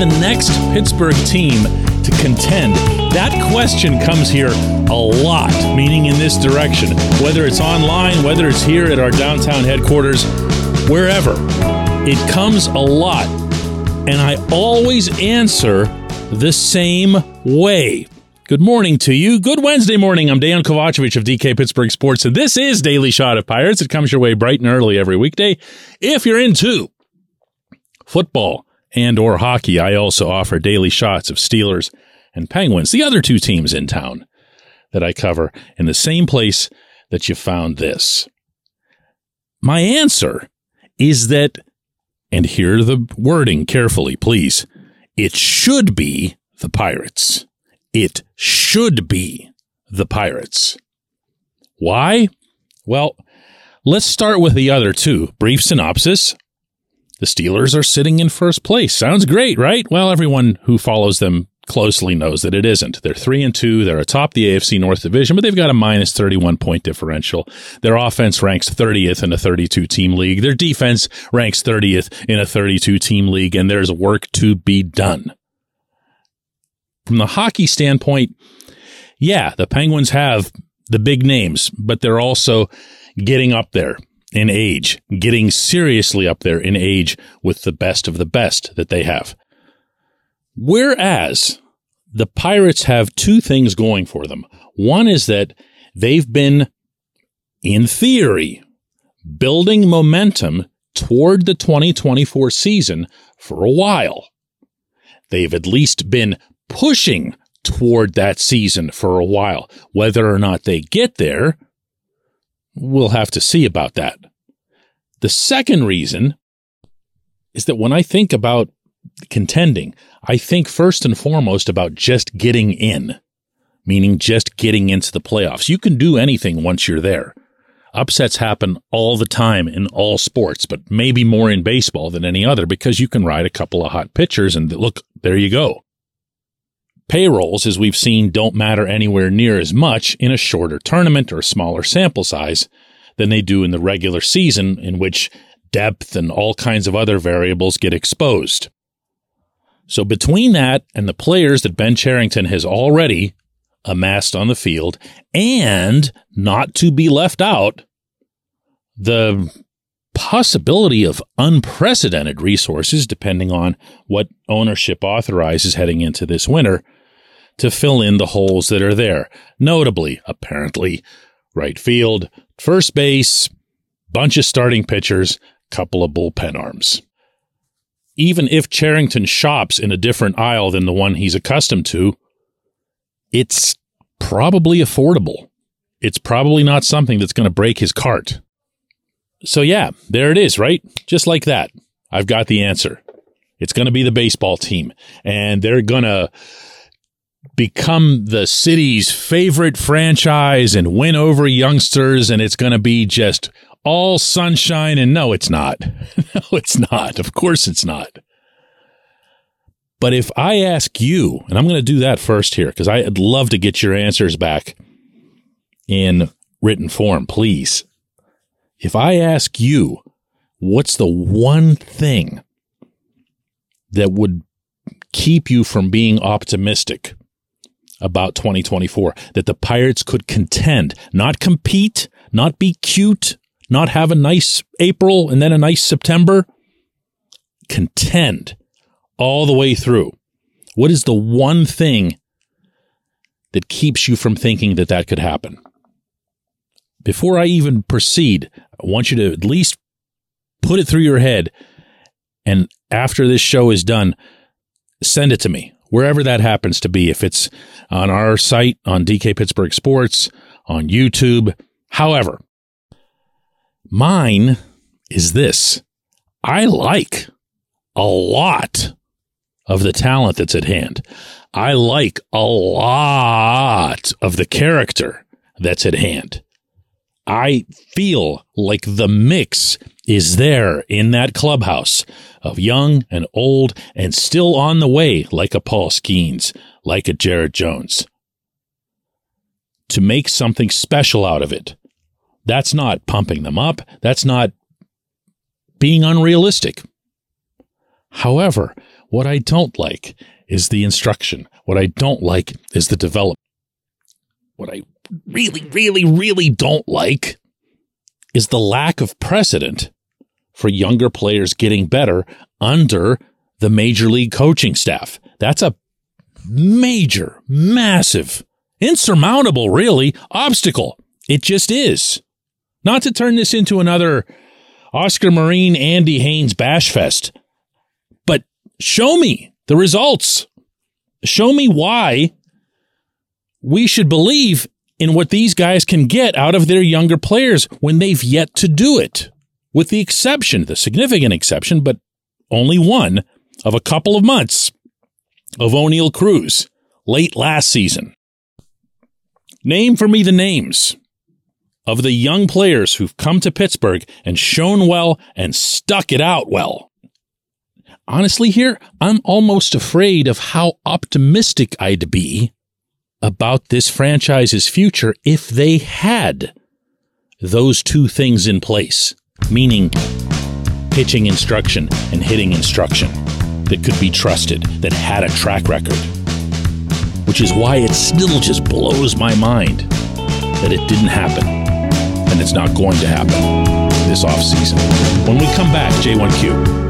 The next Pittsburgh team to contend? That question comes here a lot, meaning in this direction. Whether it's online, whether it's here at our downtown headquarters, wherever, it comes a lot. And I always answer the same way. Good morning to you. Good Wednesday morning. I'm Dejan Kovacevic of DK Pittsburgh Sports, and this is Daily Shot of Pirates. It comes your way bright and early every weekday. If you're into football and or hockey, I also offer daily shots of Steelers and Penguins, the other two teams in town that I cover in the same place that you found this. My answer is that, and hear the wording carefully, please, it should be the Pirates. It should be the Pirates. Why? Well, let's start with the other two. Brief synopsis. The Steelers are sitting in first place. Sounds great, right? Well, everyone who follows them closely knows that it isn't. They're 3 and 2, they're atop the AFC North division, but they've got a minus 31 point differential. Their offense ranks 30th in a 32 team league. Their defense ranks 30th in a 32 team league and there's work to be done. From the hockey standpoint, yeah, the Penguins have the big names, but they're also getting up there in age, getting seriously up there in age with the best of the best that they have. Whereas the Pirates have two things going for them. One is that they've been, in theory, building momentum toward the 2024 season for a while. They've at least been pushing toward that season for a while. Whether or not they get there, we'll have to see about that. The second reason is that when I think about contending, I think first and foremost about just getting in, meaning just getting into the playoffs. You can do anything once you're there. Upsets happen all the time in all sports, but maybe more in baseball than any other because you can ride a couple of hot pitchers and look, there you go. Payrolls, as we've seen, don't matter anywhere near as much in a shorter tournament or smaller sample size than they do in the regular season, in which depth and all kinds of other variables get exposed. So between that and the players that Ben Cherington has already amassed on the field, and not to be left out, the possibility of unprecedented resources, depending on what ownership authorizes heading into this winter, to fill in the holes that are there. Notably, apparently, right field, first base, bunch of starting pitchers, couple of bullpen arms. Even if Cherington shops in a different aisle than the one he's accustomed to, it's probably affordable. It's probably not something that's going to break his cart. So, yeah, there it is, right? Just like that. I've got the answer. It's going to be the baseball team, and they're going to become the city's favorite franchise and win over youngsters, and it's going to be just all sunshine. And no, it's not. no, it's not. Of course, it's not. But if I ask you, and I'm going to do that first here because I'd love to get your answers back in written form, please. If I ask you, what's the one thing that would keep you from being optimistic about 2024 that the Pirates could contend, not compete, not be cute, not have a nice April and then a nice September, contend all the way through. What is the one thing that keeps you from thinking that that could happen? Before I even proceed, I want you to at least put it through your head. And after this show is done, send it to me, wherever that happens to be. If it's on our site, on DK Pittsburgh Sports, on YouTube. However, mine is this I like a lot of the talent that's at hand. I like a lot of the character that's at hand. I feel like the mix is there in that clubhouse of young and old and still on the way, like a Paul Skenes, like a Jared Jones. To make something special out of it. That's not pumping them up. That's not being unrealistic. However, what I don't like is the instruction. What I don't like is the development. What I really, really, really don't like is the lack of precedent for younger players getting better under the major league coaching staff. That's a major, massive, insurmountable, really, obstacle. It just is. Not to turn this into another Oscar Marin Andy Haines bash fest, but show me the results. Show me why we should believe in what these guys can get out of their younger players when they've yet to do it. With the exception, the significant exception, but only one, of a couple of months of Oneil Cruz late last season. Name for me the names of the young players who've come to Pittsburgh and shown well and stuck it out well. Honestly, here, I'm almost afraid of how optimistic I'd be about this franchise's future if they had those two things in place, meaning pitching instruction and hitting instruction that could be trusted, that had a track record. Which is why it still just blows my mind that it didn't happen and it's not going to happen this offseason. When we come back, J1Q.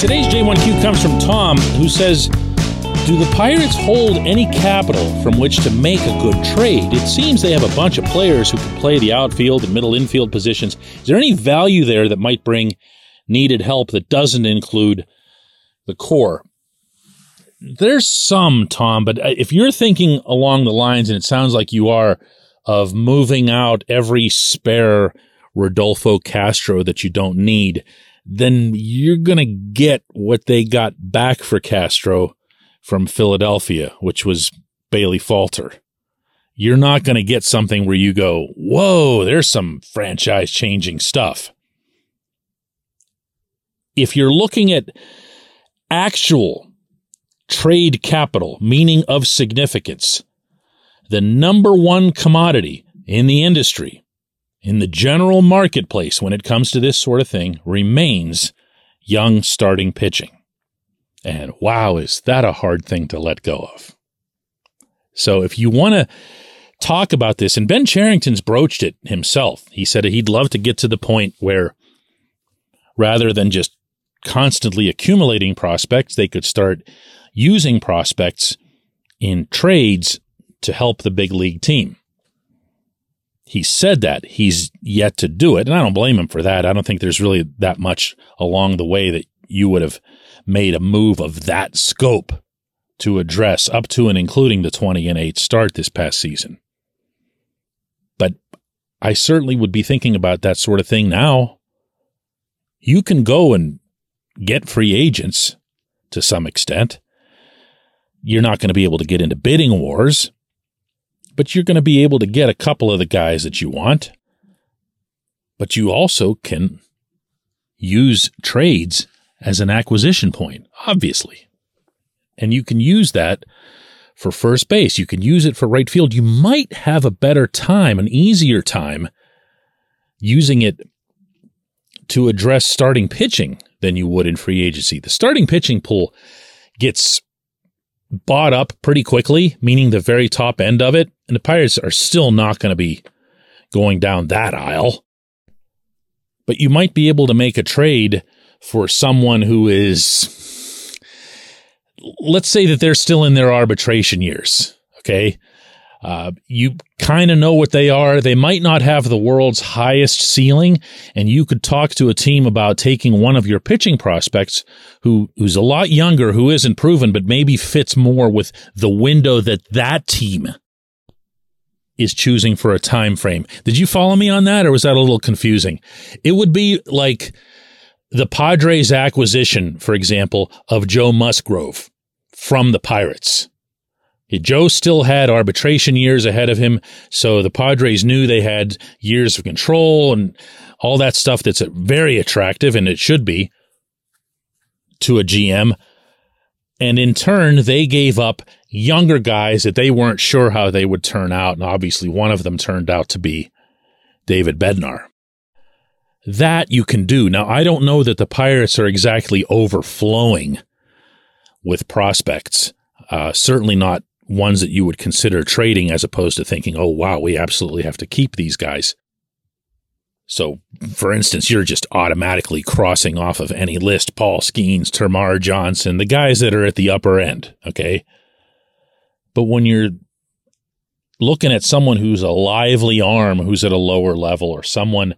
Today's J1Q comes from Tom, who says, Do the Pirates hold any capital from which to make a good trade? It seems they have a bunch of players who can play the outfield and middle infield positions. Is there any value there that might bring needed help that doesn't include the core? There's some, Tom, but uh, if you're thinking along the lines, and it sounds like you are, of moving out every spare Rodolfo Castro that you don't need, then you're going to get what they got back for Castro from Philadelphia, which was Bailey Falter. You're not going to get something where you go, whoa, there's some franchise changing stuff. If you're looking at actual trade capital, meaning of significance, the number one commodity in the industry in the general marketplace when it comes to this sort of thing remains young starting pitching. And wow, is that a hard thing to let go of? So if you want to talk about this, and Ben Cherington's broached it himself, he said he'd love to get to the point where rather than just constantly accumulating prospects, they could start using prospects in trades to help the big league team he said that he's yet to do it. And I don't blame him for that. I don't think there's really that much along the way that you would have made a move of that scope to address up to and including the 20 and 8 start this past season. But I certainly would be thinking about that sort of thing now. You can go and get free agents to some extent. You're not going to be able to get into bidding wars, but you're going to be able to get a couple of the guys that you want. But you also can use trades as an acquisition point, obviously. And you can use that for first base. You can use it for right field. You might have a better time, an easier time using it to address starting pitching than you would in free agency. The starting pitching pool gets bought up pretty quickly, meaning the very top end of it. And the Pirates are still not going to be going down that aisle. But you might be able to make a trade for someone who is, let's say that they're still in their arbitration years. Okay. Uh, you kind of know what they are. They might not have the world's highest ceiling, and you could talk to a team about taking one of your pitching prospects who who's a lot younger, who isn't proven, but maybe fits more with the window that that team is choosing for a time frame. Did you follow me on that, or was that a little confusing? It would be like the Padres acquisition, for example, of Joe Musgrove from the Pirates. Joe still had arbitration years ahead of him, so the Padres knew they had years of control and all that stuff that's very attractive, and it should be to a GM. And in turn, they gave up younger guys that they weren't sure how they would turn out. And obviously, one of them turned out to be David Bednar. That you can do. Now, I don't know that the Pirates are exactly overflowing with prospects. Uh, certainly not ones that you would consider trading as opposed to thinking, oh, wow, we absolutely have to keep these guys. So, for instance, you're just automatically crossing off of any list Paul Skenes, Termarr Johnson, the guys that are at the upper end, okay? But when you're looking at someone who's a lively arm who's at a lower level or someone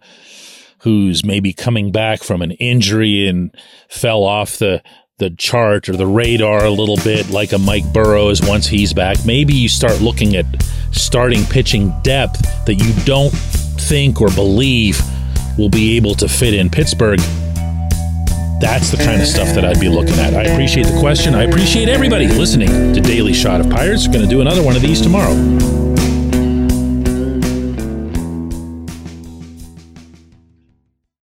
who's maybe coming back from an injury and fell off the the chart or the radar a little bit like a Mike Burrows once he's back. Maybe you start looking at starting pitching depth that you don't think or believe will be able to fit in Pittsburgh. That's the kind of stuff that I'd be looking at. I appreciate the question. I appreciate everybody listening to Daily Shot of Pirates. We're going to do another one of these tomorrow.